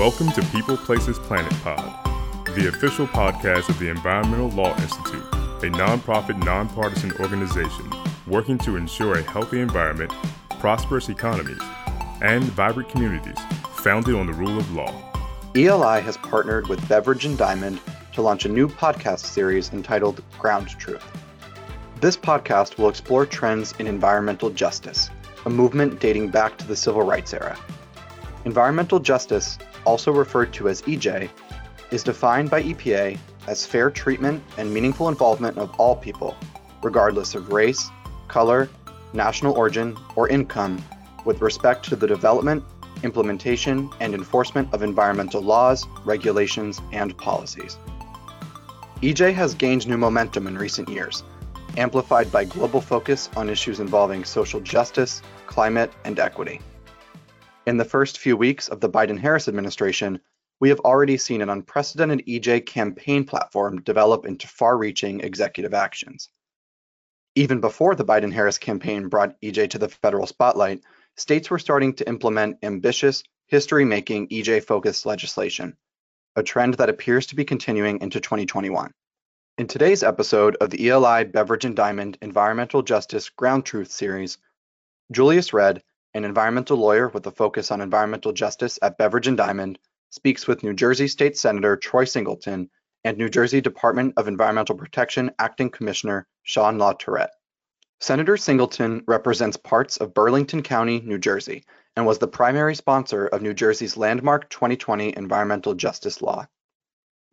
Welcome to People Places Planet Pod, the official podcast of the Environmental Law Institute, a nonprofit, nonpartisan organization working to ensure a healthy environment, prosperous economies, and vibrant communities founded on the rule of law. ELI has partnered with Beveridge and Diamond to launch a new podcast series entitled Ground Truth. This podcast will explore trends in environmental justice, a movement dating back to the civil rights era. Environmental justice, also referred to as EJ, is defined by EPA as fair treatment and meaningful involvement of all people, regardless of race, color, national origin, or income, with respect to the development, implementation, and enforcement of environmental laws, regulations, and policies. EJ has gained new momentum in recent years, amplified by global focus on issues involving social justice, climate, and equity. In the first few weeks of the Biden Harris administration, we have already seen an unprecedented EJ campaign platform develop into far reaching executive actions. Even before the Biden Harris campaign brought EJ to the federal spotlight, states were starting to implement ambitious, history making EJ focused legislation, a trend that appears to be continuing into 2021. In today's episode of the ELI Beveridge and Diamond Environmental Justice Ground Truth series, Julius Redd, an environmental lawyer with a focus on environmental justice at Beveridge and Diamond, speaks with New Jersey State Senator Troy Singleton and New Jersey Department of Environmental Protection Acting Commissioner Sean LaTourette. Senator Singleton represents parts of Burlington County, New Jersey, and was the primary sponsor of New Jersey's landmark 2020 environmental justice law.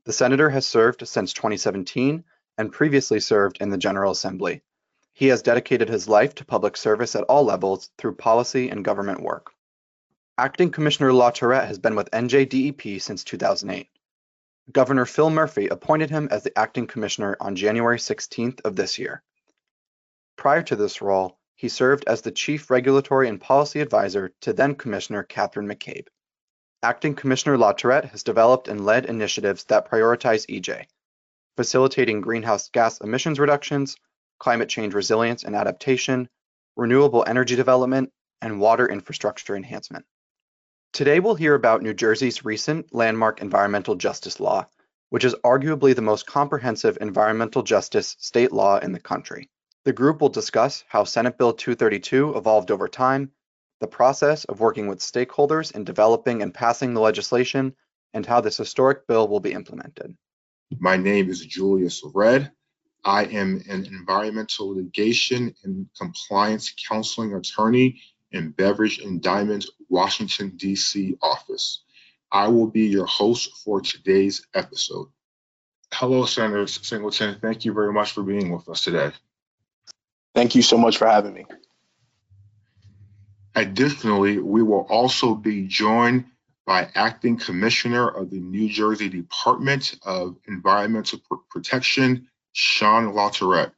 The senator has served since 2017 and previously served in the General Assembly. He has dedicated his life to public service at all levels through policy and government work. Acting Commissioner LaTourette has been with NJDEP since 2008. Governor Phil Murphy appointed him as the acting commissioner on January 16th of this year. Prior to this role, he served as the chief regulatory and policy advisor to then Commissioner Catherine McCabe. Acting Commissioner LaTourette has developed and led initiatives that prioritize EJ, facilitating greenhouse gas emissions reductions, climate change resilience and adaptation, renewable energy development, and water infrastructure enhancement. Today we'll hear about New Jersey's recent landmark environmental justice law, which is arguably the most comprehensive environmental justice state law in the country. The group will discuss how Senate Bill 232 evolved over time, the process of working with stakeholders in developing and passing the legislation, and how this historic bill will be implemented. My name is Julius Redd. I am an environmental litigation and compliance counseling attorney in Beveridge and Diamond, Washington, D.C. office. I will be your host for today's episode. Hello, Senator Singleton. Thank you very much for being with us today. Thank you so much for having me. Additionally, we will also be joined by Acting Commissioner of the New Jersey Department of Environmental Protection, Sean LaTourette.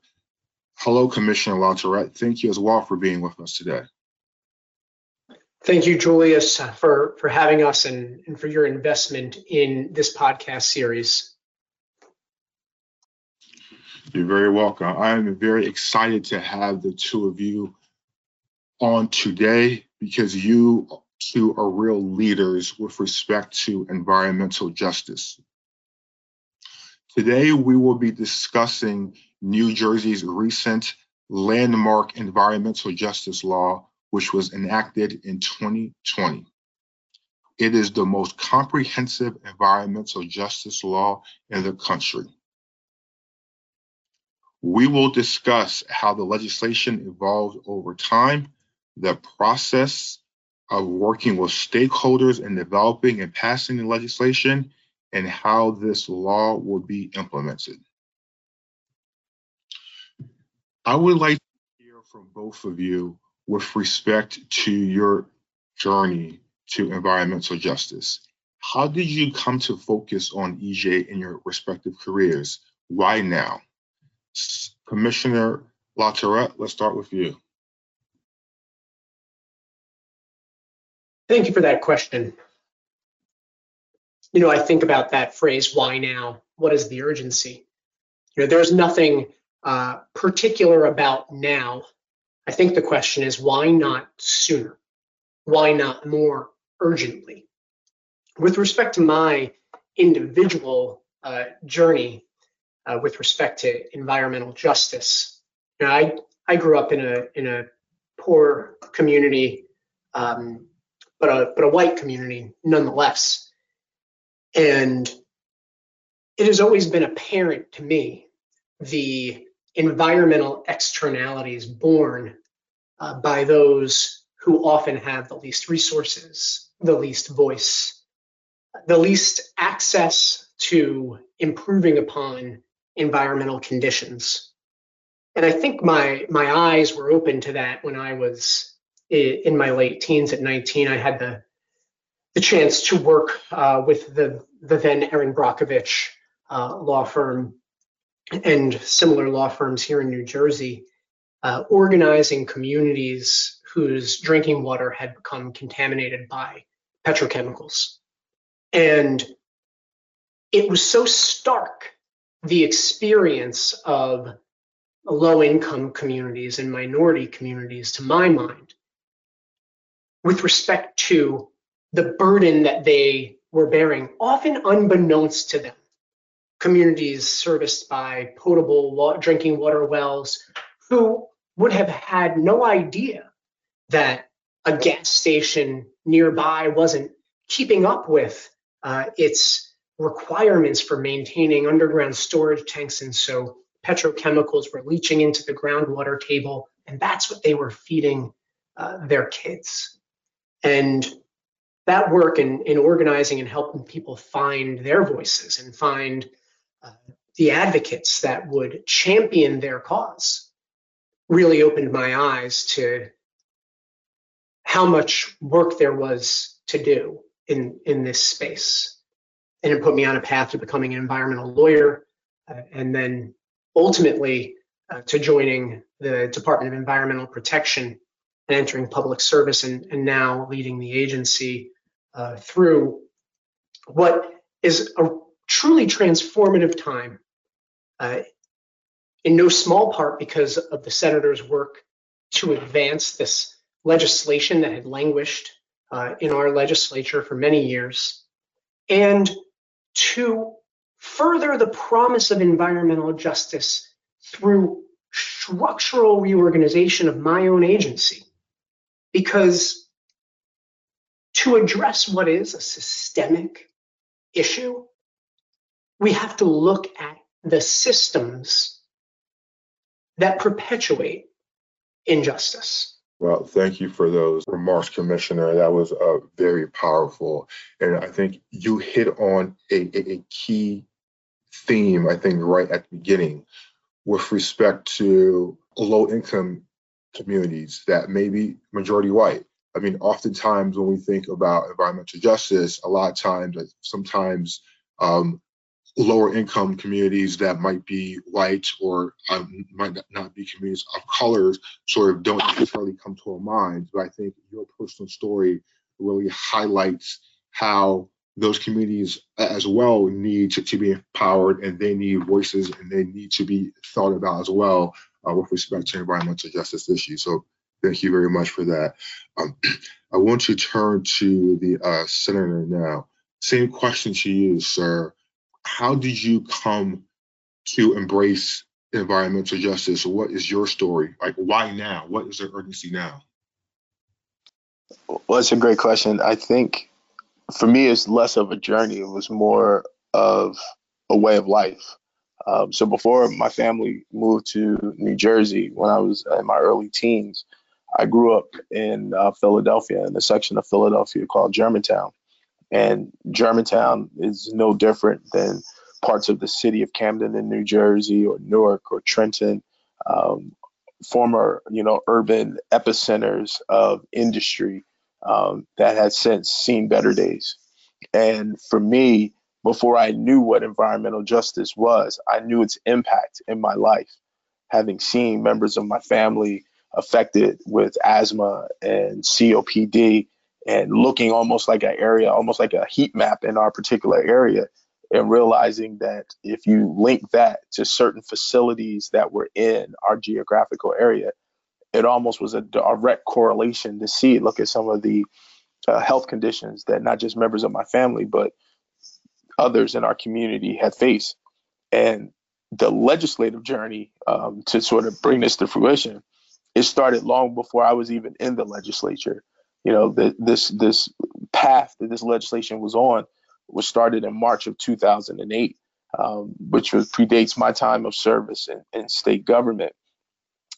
Hello, Commissioner LaTourette. Thank you as well for being with us today. Thank you, Julius, for, for having us and, and for your investment in this podcast series. You're very welcome. I am very excited to have the two of you on today because you two are real leaders with respect to environmental justice. Today, we will be discussing New Jersey's recent landmark environmental justice law, which was enacted in 2020. It is the most comprehensive environmental justice law in the country. We will discuss how the legislation evolved over time, the process of working with stakeholders in developing and passing the legislation, and how this law will be implemented. I would like to hear from both of you with respect to your journey to environmental justice. How did you come to focus on EJ in your respective careers? Why now? Commissioner LaTourette, let's start with you. Thank you for that question you know, I think about that phrase, why now? What is the urgency? You know, there's nothing uh, particular about now. I think the question is, why not sooner? Why not more urgently? with respect to my individual uh, journey uh, with respect to environmental justice, you know, I I grew up in a in a poor community, um, but a but a white community nonetheless, and it has always been apparent to me the environmental externalities borne uh, by those who often have the least resources, the least voice, the least access to improving upon environmental conditions. And I think my my eyes were open to that when I was in my late teens at 19. I had the the chance to work uh, with the the then Erin Brockovich uh, law firm and similar law firms here in New Jersey, uh, organizing communities whose drinking water had become contaminated by petrochemicals. And it was so stark the experience of low income communities and minority communities, to my mind, with respect to the burden that they were bearing, often unbeknownst to them. Communities serviced by potable water, drinking water wells who would have had no idea that a gas station nearby wasn't keeping up with uh, its requirements for maintaining underground storage tanks. And so petrochemicals were leaching into the groundwater table, and that's what they were feeding uh, their kids. And that work in, in organizing and helping people find their voices and find uh, the advocates that would champion their cause really opened my eyes to how much work there was to do in, in this space. And it put me on a path to becoming an environmental lawyer uh, and then ultimately uh, to joining the Department of Environmental Protection and entering public service and, and now leading the agency uh, through what is a truly transformative time uh, in no small part because of the senator's work to advance this legislation that had languished uh, in our legislature for many years and to further the promise of environmental justice through structural reorganization of my own agency. Because to address what is a systemic issue, we have to look at the systems that perpetuate injustice. Well, thank you for those remarks, Commissioner. That was uh, very powerful. And I think you hit on a, a, a key theme, I think, right at the beginning with respect to low income communities that may be majority white. I mean, oftentimes when we think about environmental justice, a lot of times, sometimes um, lower income communities that might be white or um, might not be communities of colors sort of don't necessarily come to our minds. But I think your personal story really highlights how those communities as well need to, to be empowered and they need voices and they need to be thought about as well uh, with respect to environmental justice issues. So thank you very much for that. Um, I want to turn to the uh, senator now. Same question to you, sir how did you come to embrace environmental justice? What is your story? Like, why now? What is the urgency now? Well, it's a great question. I think for me, it's less of a journey. It was more of a way of life. Um, so before my family moved to New Jersey, when I was in my early teens, I grew up in uh, Philadelphia, in a section of Philadelphia called Germantown. And Germantown is no different than parts of the city of Camden in New Jersey or Newark or Trenton, um, former, you know, urban epicenters of industry um, that has since seen better days. And for me, before I knew what environmental justice was, I knew its impact in my life. Having seen members of my family affected with asthma and COPD and looking almost like an area, almost like a heat map in our particular area, and realizing that if you link that to certain facilities that were in our geographical area, it almost was a direct correlation to see. Look at some of the uh, health conditions that not just members of my family, but others in our community had faced. And the legislative journey um, to sort of bring this to fruition, it started long before I was even in the legislature. You know, the, this this path that this legislation was on was started in March of 2008, um, which was, predates my time of service in, in state government.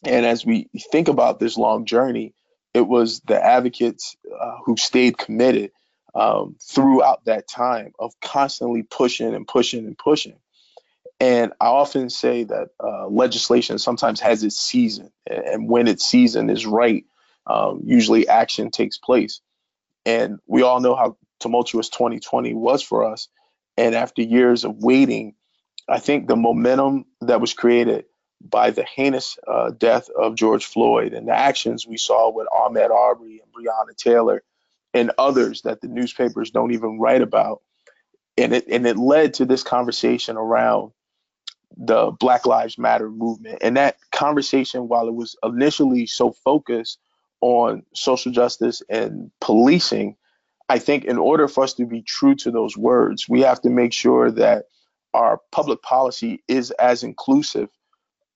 And as we think about this long journey, it was the advocates uh, who stayed committed um, throughout that time of constantly pushing and pushing and pushing. And I often say that uh, legislation sometimes has its season, and when its season is right, um, usually action takes place. And we all know how tumultuous 2020 was for us. And after years of waiting, I think the momentum that was created by the heinous uh, death of George Floyd and the actions we saw with Ahmaud Arbery and Breonna Taylor and others that the newspapers don't even write about. And it, and it led to this conversation around the Black Lives Matter movement. And that conversation, while it was initially so focused on social justice and policing, I think in order for us to be true to those words, we have to make sure that our public policy is as inclusive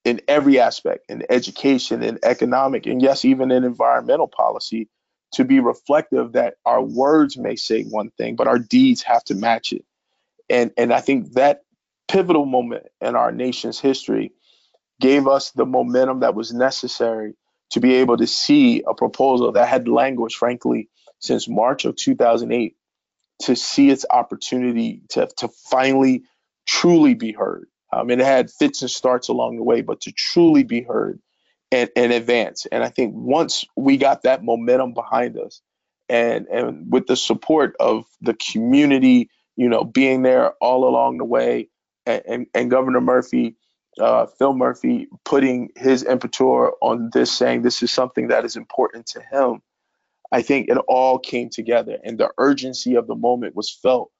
in every aspect in education in economic and yes even in environmental policy to be reflective that our words may say one thing but our deeds have to match it and and i think that pivotal moment in our nation's history gave us the momentum that was necessary to be able to see a proposal that had languished frankly since march of 2008 to see its opportunity to, to finally truly be heard um, and it had fits and starts along the way, but to truly be heard and, and advance. And I think once we got that momentum behind us, and and with the support of the community, you know, being there all along the way, and and, Governor Murphy, uh, Phil Murphy, putting his impetus on this, saying this is something that is important to him. I think it all came together, and the urgency of the moment was felt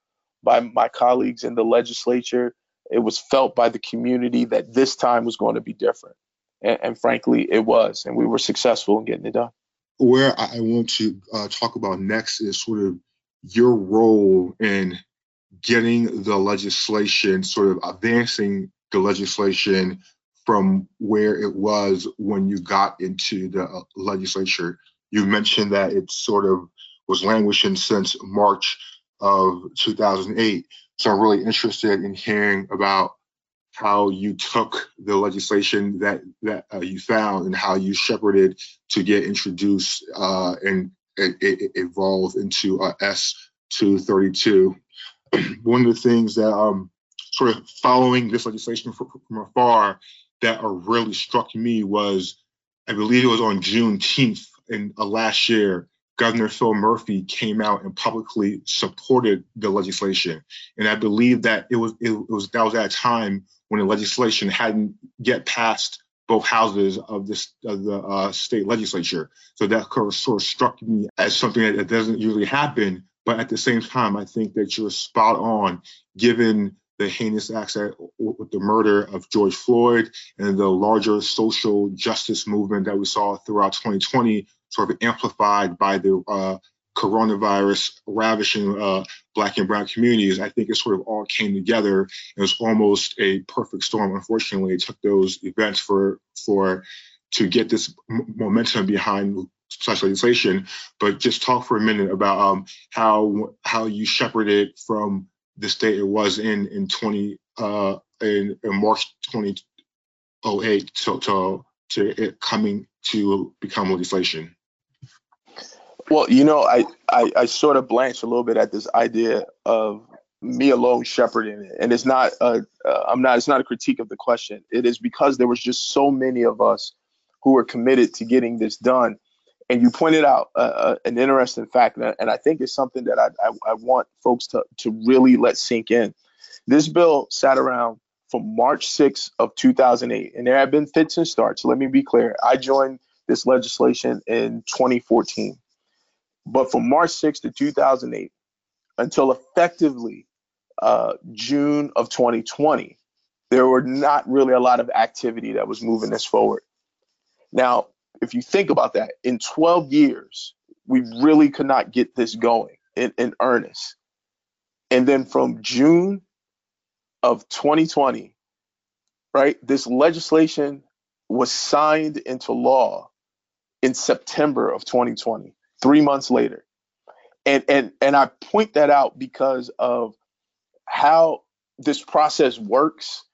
by my colleagues in the legislature it was felt by the community that this time was going to be different. And, and frankly, it was. And we were successful in getting it done. Where I want to uh, talk about next is sort of your role in getting the legislation, sort of advancing the legislation from where it was when you got into the uh, legislature. You mentioned that it sort of was languishing since March of 2008. So I'm really interested in hearing about how you took the legislation that that uh, you found and how you shepherded to get introduced uh, and it, it, into uh, S232. One of the things that um, sort of following this legislation from, afar that really struck me was, I believe it was on Juneteenth in uh, last year, Governor Phil Murphy came out and publicly supported the legislation. And I believe that it was it was that was at a time when the legislation hadn't yet passed both houses of this of the uh, state legislature. So that sort of struck me as something that doesn't usually happen. But at the same time, I think that you're spot on, given the heinous acts with the murder of George Floyd and the larger social justice movement that we saw throughout 2020 sort of amplified by the uh, coronavirus ravishing uh, black and brown communities, I think it sort of all came together. It was almost a perfect storm. Unfortunately, it took those events for for to get this momentum behind legislation. But just talk for a minute about um, how how you shepherded from the state it was in in 20 uh, in, in March 2008 to, to to it coming to become legislation. Well, you know, I, I, I sort of blanched a little bit at this idea of me alone shepherding it, and it's not a, uh, I'm not it's not a critique of the question. It is because there was just so many of us who were committed to getting this done. And you pointed out uh, uh an interesting fact, and I think it's something that I, I, I want folks to, to really let sink in. This bill sat around from March 6th of 2008, and there have been fits and starts. Let me be clear. I joined this legislation in 2014. But from March 6th to 2008 until effectively uh, June of 2020, there were not really a lot of activity that was moving this forward. Now, if you think about that, in 12 years, we really could not get this going in, in earnest. And then from June of 2020, right, this legislation was signed into law in September of 2020, three months later. And and and I point that out because of how this process works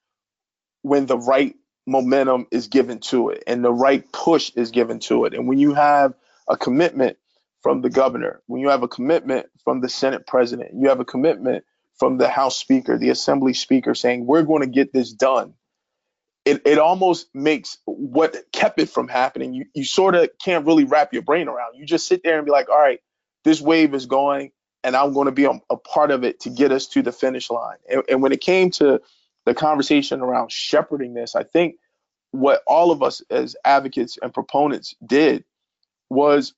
when the right momentum is given to it and the right push is given to it. And when you have a commitment from the governor, when you have a commitment from the Senate president, you have a commitment from the House Speaker, the Assembly Speaker saying, we're going to get this done. It, it almost makes what kept it from happening, you, you sort of can't really wrap your brain around. You just sit there and be like, all right, this wave is going and I'm going to be a, a part of it to get us to the finish line. And, and when it came to the conversation around shepherding this, I think what all of us as advocates and proponents did was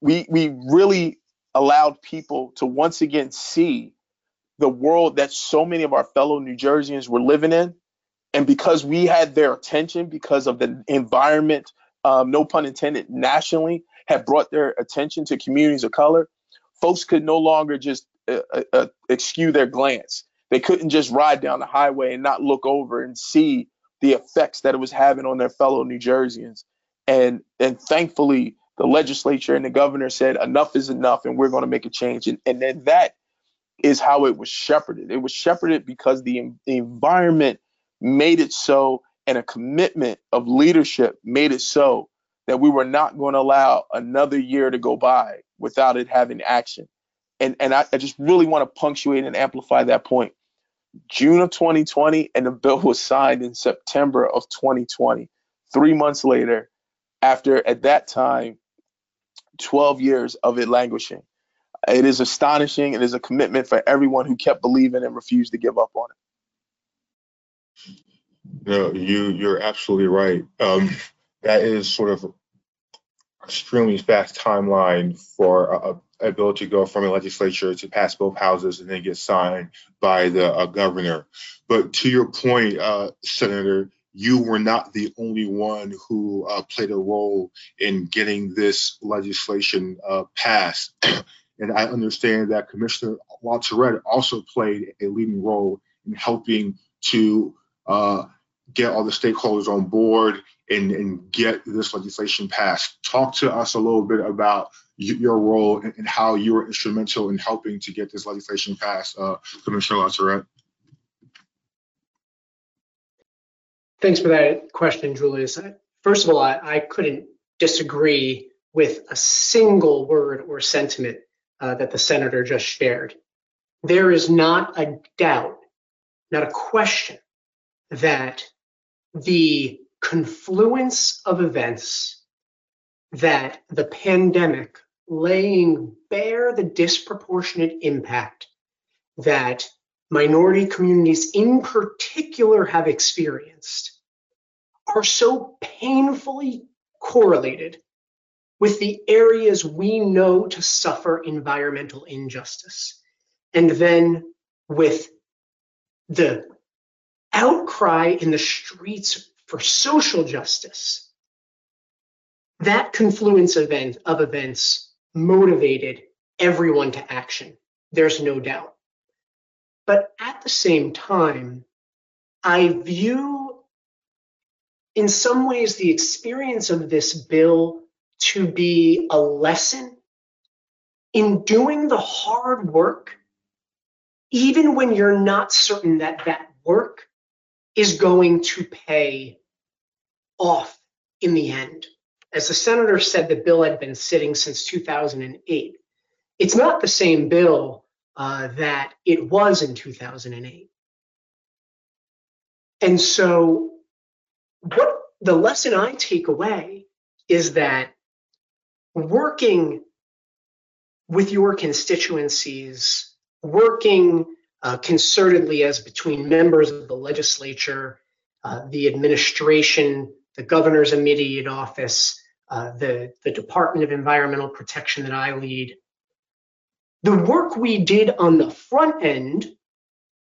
we we really allowed people to once again see the world that so many of our fellow New Jerseyans were living in. And because we had their attention, because of the environment, um, no pun intended, nationally, had brought their attention to communities of color, folks could no longer just uh, uh, uh excuse their glance. They couldn't just ride down the highway and not look over and see the effects that it was having on their fellow New Jerseyans. And and thankfully, the legislature and the governor said enough is enough, and we're going to make a change. And and then that is how it was shepherded. It was shepherded because the, the environment made it so, and a commitment of leadership made it so that we were not going to allow another year to go by without it having action. And and I, I just really want to punctuate and amplify that point. June of 2020, and the bill was signed in September of 2020. Three months later, after at that time, 12 years of it languishing. It is astonishing. It is a commitment for everyone who kept believing and refused to give up on it. No, you you're absolutely right. Um, that is sort of extremely fast timeline for a, a, to go from a legislature to pass both houses and then get signed by the uh, governor. But to your point, uh, Senator, you were not the only one who uh, played a role in getting this legislation uh, passed. and I understand that Commissioner LaTourette also played a leading role in helping to uh, get all the stakeholders on board and, and get this legislation passed. Talk to us a little bit about your role and, how you were instrumental in helping to get this legislation passed, uh, Commissioner LaTourette. Thanks for that question, Julius. First of all, I, I couldn't disagree with a single word or sentiment uh, that the senator just shared. There is not a doubt, not a question, that the confluence of events that the pandemic laying bare the disproportionate impact that minority communities in particular have experienced are so painfully correlated with the areas we know to suffer environmental injustice. And then with the outcry in the streets for social justice, that confluence event of events motivated everyone to action. There's no doubt. But at the same time, I view in some ways the experience of this bill to be a lesson in doing the hard work, even when you're not certain that that work is going to pay off in the end. As the senator said, the bill had been sitting since 2008. It's not the same bill uh, that it was in 2008. And so, what the lesson I take away is that working with your constituencies, working uh, concertedly as between members of the legislature, uh, the administration, the governor's immediate office, uh, the, the Department of Environmental Protection that I lead. The work we did on the front end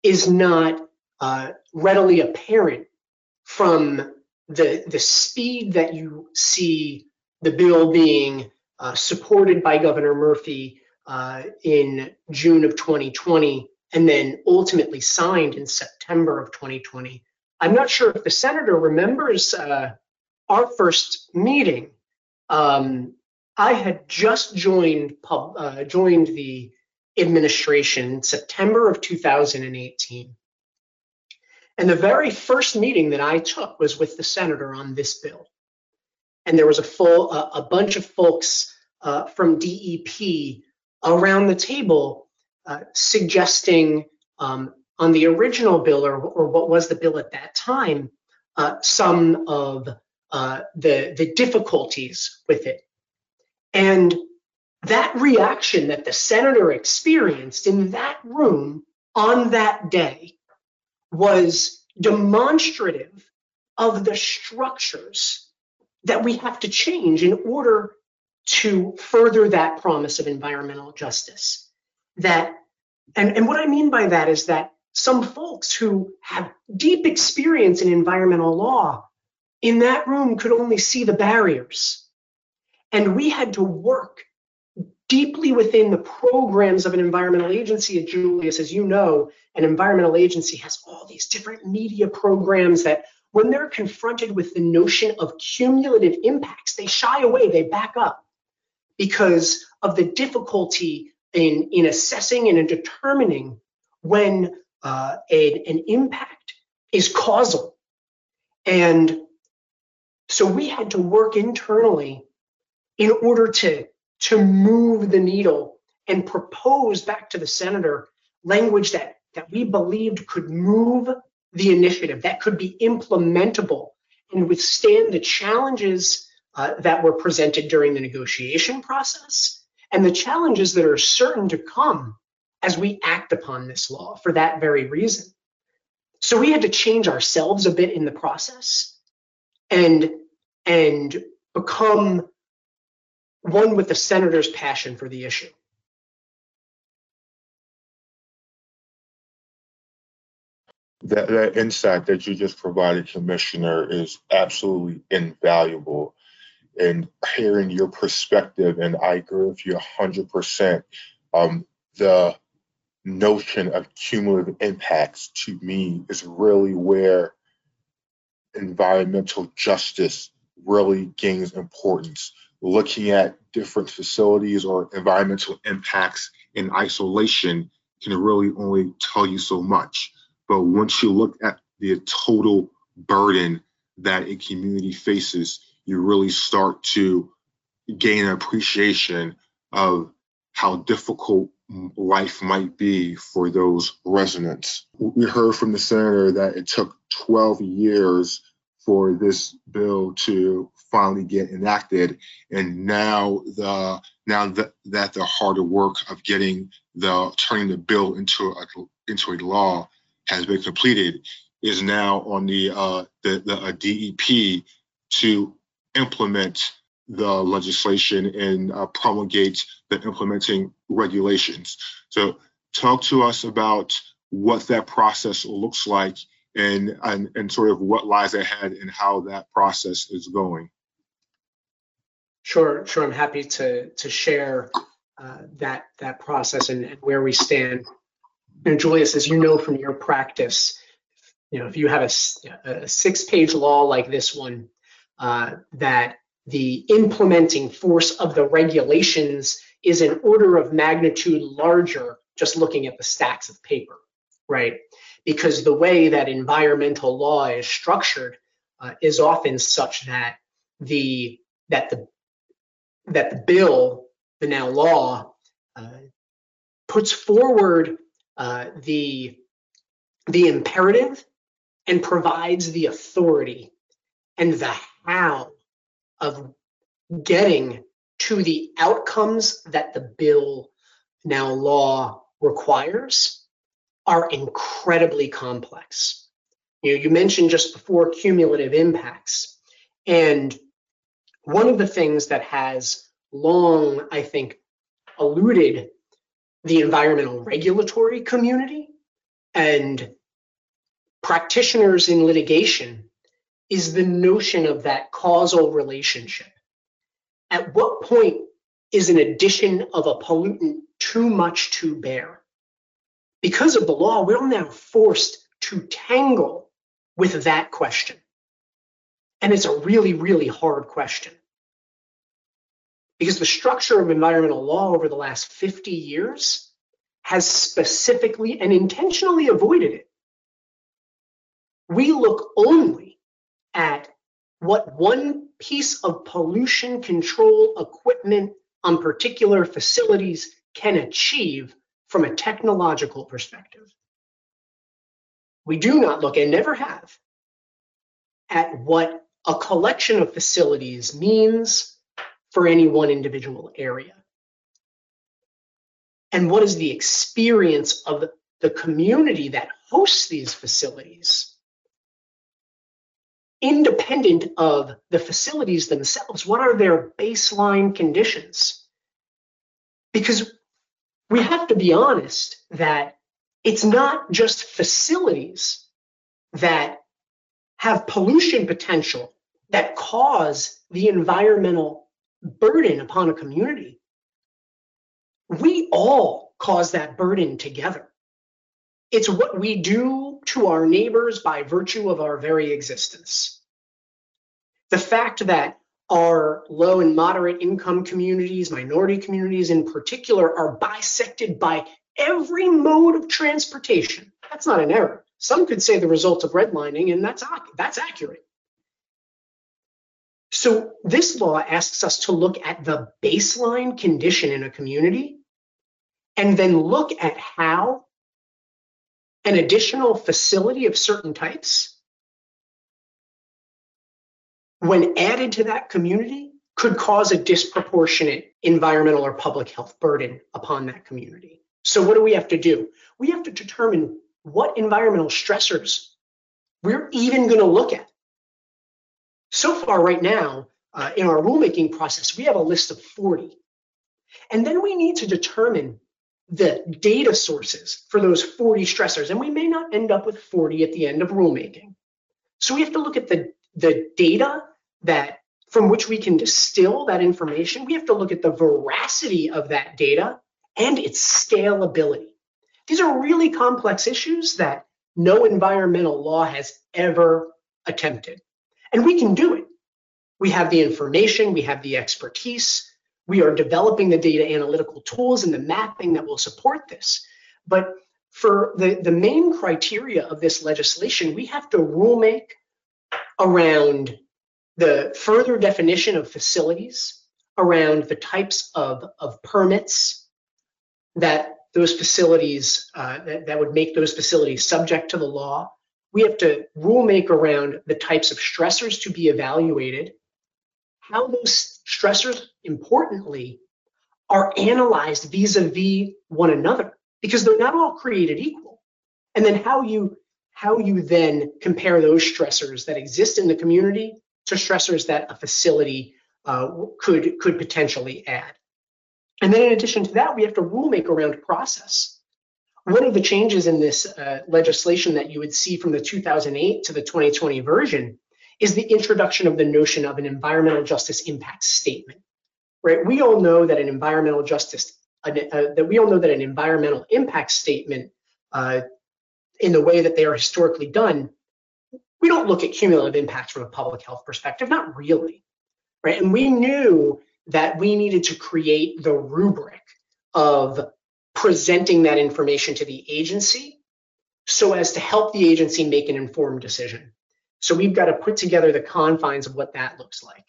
is not uh, readily apparent from the, the speed that you see the bill being uh, supported by Governor Murphy uh, in June of 2020, and then ultimately signed in September of 2020. I'm not sure if the senator remembers uh, our first meeting. Um, I had just joined pub, uh, joined the administration in September of 2018. And the very first meeting that I took was with the senator on this bill. And there was a full, a bunch of folks uh, from DEP around the table uh, suggesting um, on the original bill, or, or, what was the bill at that time, uh, some of uh, the, the difficulties with it. And that reaction that the senator experienced in that room on that day was demonstrative of the structures that we have to change in order to further that promise of environmental justice. That, and, and what I mean by that is that some folks who have deep experience in environmental law in that room could only see the barriers. And we had to work deeply within the programs of an environmental agency at Julius. As you know, an environmental agency has all these different media programs that when they're confronted with the notion of cumulative impacts, they shy away, they back up because of the difficulty in, in assessing and in determining when uh, a, an impact is causal. And so we had to work internally in order to, to move the needle and propose back to the senator language that, that we believed could move the initiative, that could be implementable and withstand the challenges uh, that were presented during the negotiation process and the challenges that are certain to come as we act upon this law for that very reason. So we had to change ourselves a bit in the process and and become one with the senator's passion for the issue. That, that insight that you just provided, Commissioner, is absolutely invaluable. And hearing your perspective, and I agree with you 100%. Um, the notion of cumulative impacts to me is really where environmental justice really gains importance. Looking at different facilities or environmental impacts in isolation can really only tell you so much. But once you look at the total burden that a community faces, you really start to gain an appreciation of how difficult life might be for those residents. We heard from the senator that it took 12 years for this bill to finally get enacted and now the now that, that the harder work of getting the turning the bill into a into a law has been completed is now on the uh, the, the DEP to implement the legislation and uh, promulgate the implementing regulations. So, talk to us about what that process looks like and, and, and sort of what lies ahead and how that process is going. Sure, sure. I'm happy to to share uh, that that process and, and, where we stand. And Julius, as you know from your practice, you know if you have a, a six-page law like this one, uh, that the implementing force of the regulations is an order of magnitude larger just looking at the stacks of paper, right? Because the way that environmental law is structured uh, is often such that the that the that the bill, the now law, uh, puts forward uh, the the imperative and provides the authority and the how of getting to the outcomes that the bill now law requires are incredibly complex. You, know, you mentioned just before cumulative impacts. And one of the things that has long, I think, eluded the environmental regulatory community and practitioners in litigation is the notion of that causal relationship. At what point is an addition of a pollutant too much to bear? Because of the law, we're now forced to tangle with that question. And it's a really, really hard question. Because the structure of environmental law over the last 50 years has specifically and intentionally avoided it. We look only at what one piece of pollution control equipment on particular facilities can achieve from a technological perspective. We do not look and never have at what a collection of facilities means for any one individual area. And what is the experience of the community that hosts these facilities? Independent of the facilities themselves, what are their baseline conditions? Because we have to be honest that it's not just facilities that have pollution potential that cause the environmental burden upon a community. We all cause that burden together. It's what we do to our neighbors by virtue of our very existence. The fact that our low and moderate income communities, minority communities in particular, are bisected by every mode of transportation. That's not an error. Some could say the result of redlining, and that's, that's accurate. So this law asks us to look at the baseline condition in a community and then look at how an additional facility of certain types, when added to that community, could cause a disproportionate environmental or public health burden upon that community. So what do we have to do? We have to determine what environmental stressors we're even going to look at. So far right now, uh, in our rulemaking process, we have a list of 40. And then we need to determine the data sources for those 40 stressors. And we may not end up with 40 at the end of rulemaking. So we have to look at the, the data that from which we can distill that information. We have to look at the veracity of that data and its scalability. These are really complex issues that no environmental law has ever attempted. And we can do it. We have the information, we have the expertise, we are developing the data analytical tools and the mapping that will support this. But for the, the main criteria of this legislation, we have to rule make around the further definition of facilities, around the types of, of permits that those facilities, uh, that, that would make those facilities subject to the law. We have to rule make around the types of stressors to be evaluated, how those stressors, importantly, are analyzed vis-a-vis one another because they're not all created equal. And then how you how you then compare those stressors that exist in the community to stressors that a facility uh, could could potentially add. And then in addition to that, we have to rule make around process. One of the changes in this uh, legislation that you would see from the 2008 to the 2020 version is the introduction of the notion of an environmental justice impact statement. Right? We all know that an environmental justice uh, that we all know that an environmental impact statement, uh, in the way that they are historically done, we don't look at cumulative impacts from a public health perspective, not really, right? And we knew that we needed to create the rubric of presenting that information to the agency so as to help the agency make an informed decision. So we've got to put together the confines of what that looks like.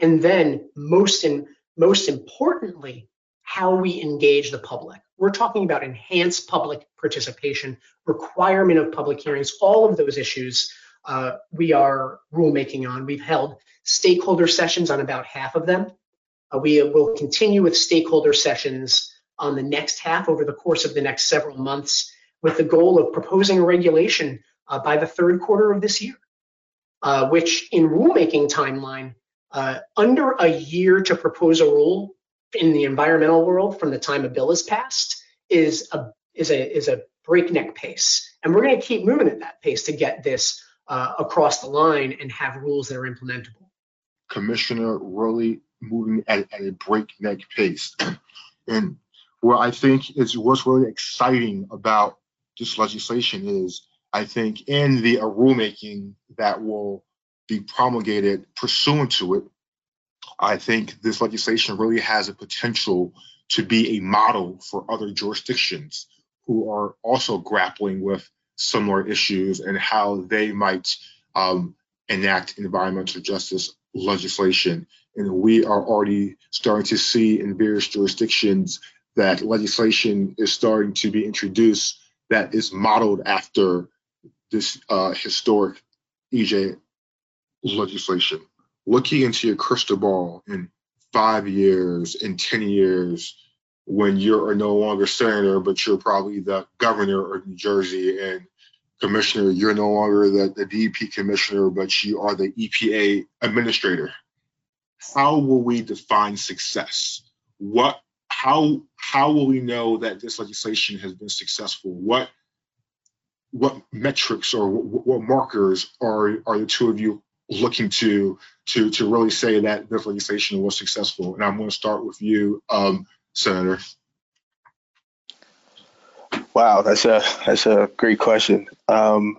And then most in, most importantly, how we engage the public. We're talking about enhanced public participation, requirement of public hearings, all of those issues uh, we are rulemaking on. We've held stakeholder sessions on about half of them. Uh, we will continue with stakeholder sessions on the next half over the course of the next several months with the goal of proposing a regulation uh, by the third quarter of this year uh, which in rulemaking timeline, uh, under a year to propose a rule in the environmental world from the time a bill is passed is a is a is a breakneck pace, and we're going to keep moving at that pace to get this uh, across the line and have rules that are implementable. Commissioner really moving at, at a breakneck pace. And what I think is what's really exciting about this legislation is I think in the rulemaking that will be promulgated pursuant to it, I think this legislation really has a potential to be a model for other jurisdictions who are also grappling with similar issues and how they might um, enact environmental justice legislation. And we are already starting to see in various jurisdictions that legislation is starting to be introduced that is modeled after this uh, historic EJ legislation. Looking into your crystal ball in five years, in 10 years, when you're no longer senator, but you're probably the governor of New Jersey and commissioner, you're no longer the, the DEP commissioner, but you are the EPA administrator. How will we define success? What how how will we know that this legislation has been successful? What what metrics or what, what markers are are the two of you looking to to to really say that this legislation was successful? And I'm going to start with you, um, Senator. Wow, that's a that's a great question. Um,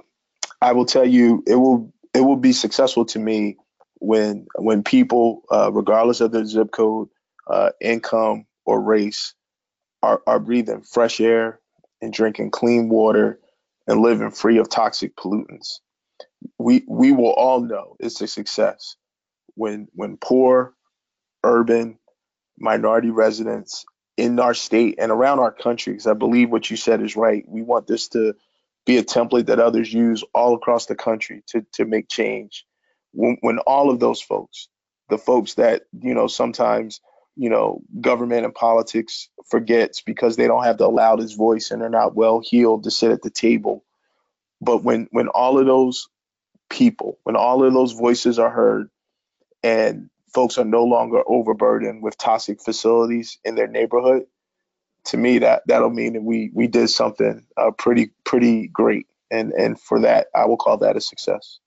I will tell you, it will it will be successful to me when when people, uh, regardless of their zip code, uh, income, or race, are, are breathing fresh air and drinking clean water and living free of toxic pollutants. We we will all know it's a success when when poor, urban, minority residents in our state and around our country, because I believe what you said is right. We want this to be a template that others use all across the country to, to make change. When, when all of those folks, the folks that, you know, sometimes, you know, government and politics forgets because they don't have the loudest voice and they're not well heeled to sit at the table. But when when all of those people, when all of those voices are heard and folks are no longer overburdened with toxic facilities in their neighborhood, to me that that'll mean that we we did something uh, pretty pretty great, and and for that I will call that a success.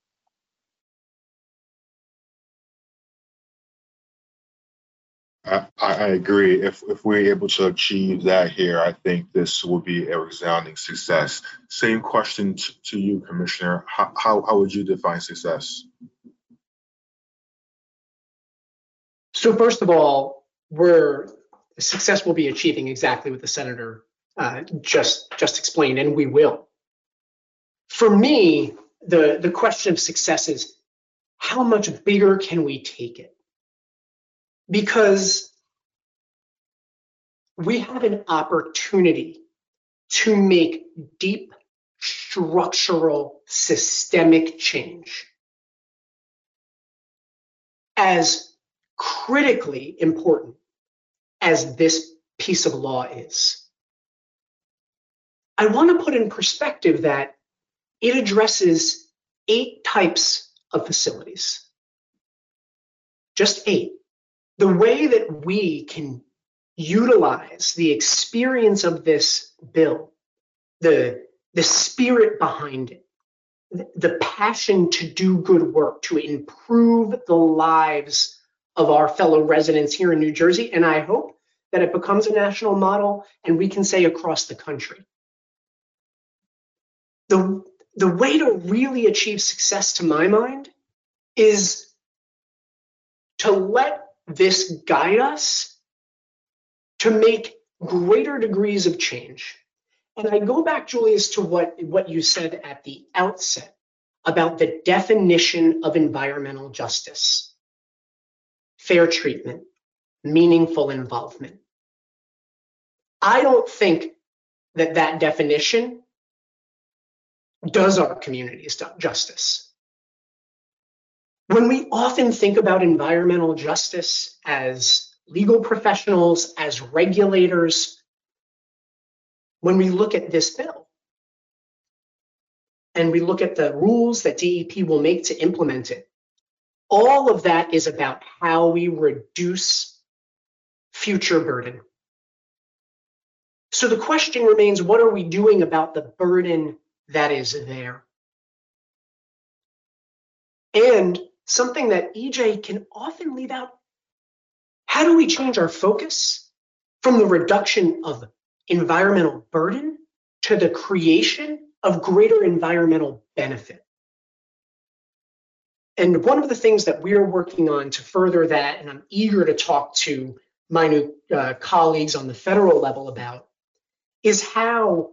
I, I agree. If if we're able to achieve that here, I think this will be a resounding success. Same question t- to you, Commissioner. How, how how would you define success? So first of all, we're success will be achieving exactly what the senator uh, just just explained, and we will. For me, the the question of success is how much bigger can we take it? Because we have an opportunity to make deep structural systemic change as critically important as this piece of law is. I want to put in perspective that it addresses eight types of facilities. Just eight. The way that we can utilize the experience of this bill, the, the spirit behind it, the passion to do good work, to improve the lives of our fellow residents here in New Jersey. And I hope that it becomes a national model and we can say across the country. The, the way to really achieve success, to my mind, is to let this guide us to make greater degrees of change. And I go back, Julius, to what, what you said at the outset about the definition of environmental justice fair treatment, meaningful involvement. I don't think that that definition does our communities justice. When we often think about environmental justice as legal professionals, as regulators, when we look at this bill and we look at the rules that DEP will make to implement it, all of that is about how we reduce future burden. So the question remains what are we doing about the burden that is there? And something that EJ can often leave out How do we change our focus from the reduction of environmental burden to the creation of greater environmental benefit? And one of the things that we're working on to further that, and I'm eager to talk to my new uh, colleagues on the federal level about, is how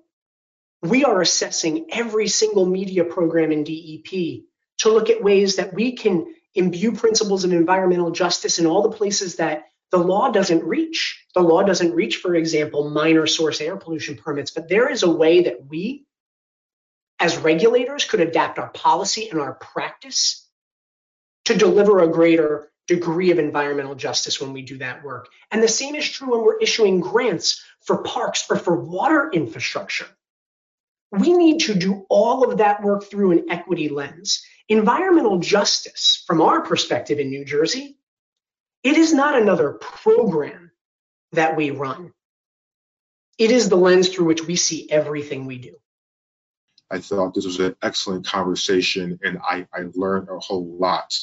we are assessing every single media program in DEP to look at ways that we can imbue principles of environmental justice in all the places that the law doesn't reach. The law doesn't reach, for example, minor source air pollution permits, but there is a way that we, as regulators, could adapt our policy and our practice to deliver a greater degree of environmental justice when we do that work. And the same is true when we're issuing grants for parks or for water infrastructure. We need to do all of that work through an equity lens. Environmental justice, from our perspective in New Jersey, it is not another program that we run. It is the lens through which we see everything we do. I thought this was an excellent conversation, and I, I learned a whole lot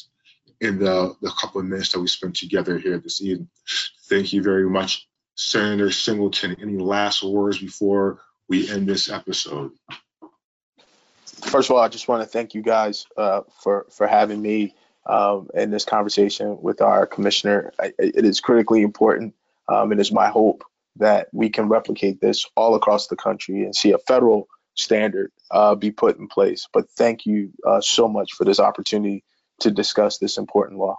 in the, the couple of minutes that we spent together here this evening. Thank you very much, Senator Singleton. Any last words before we end this episode? First of all, I just want to thank you guys uh, for for having me um, in this conversation with our commissioner. I, it is critically important. Um, it is my hope that we can replicate this all across the country and see a federal standard uh, be put in place. But thank you uh, so much for this opportunity to discuss this important law.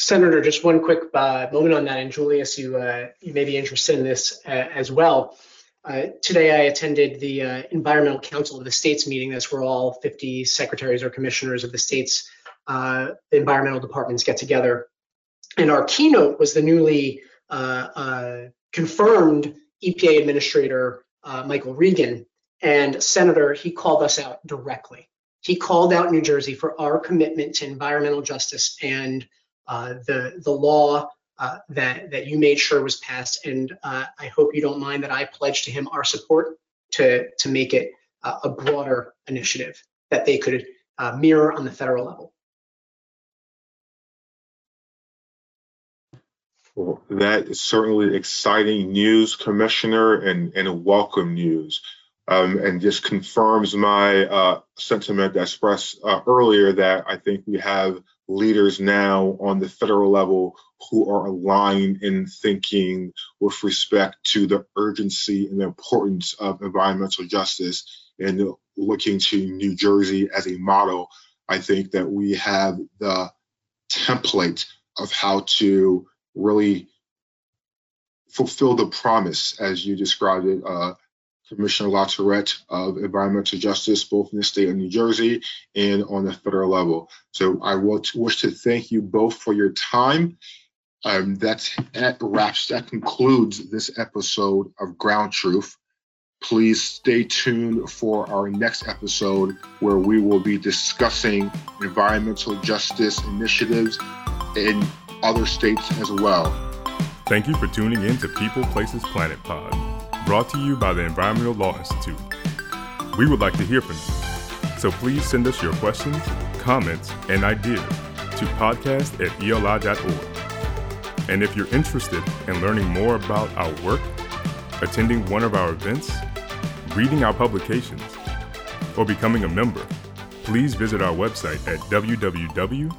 Senator, just one quick uh, moment on that, and Julius, you uh, you may be interested in this uh, as well. Uh, today, I attended the uh, Environmental Council of the States meeting. That's where all 50 secretaries or commissioners of the states' uh, environmental departments get together. And our keynote was the newly confirmed EPA Administrator Michael Regan. And Senator, he called us out directly. He called out New Jersey for our commitment to environmental justice and uh, the the law uh, that that you made sure was passed. And uh, I hope you don't mind that I pledge to him our support to to make it a broader initiative that they could uh, mirror on the federal level. Well, that is certainly exciting news, Commissioner, and, and welcome news um, and just confirms my uh, sentiment expressed uh, earlier that I think we have leaders now on the federal level who are aligned in thinking with respect to the urgency and the importance of environmental justice and looking to New Jersey as a model. I think that we have the template of how to really fulfill the promise, as you described it, uh, Commissioner LaTourette of Environmental Justice, both in the state of New Jersey and on the federal level. So I wish to thank you both for your time. Um, that's, that wraps, that concludes this episode of Ground Truth. Please stay tuned for our next episode where we will be discussing environmental justice initiatives in other states as well. Thank you for tuning in to People, Places, Planet Pod brought to you by the Environmental Law Institute. We would like to hear from you, so please send us your questions, comments, and ideas to podcast at eli.org. And if you're interested in learning more about our work, attending one of our events, reading our publications, or becoming a member, please visit our website at www.eli.org.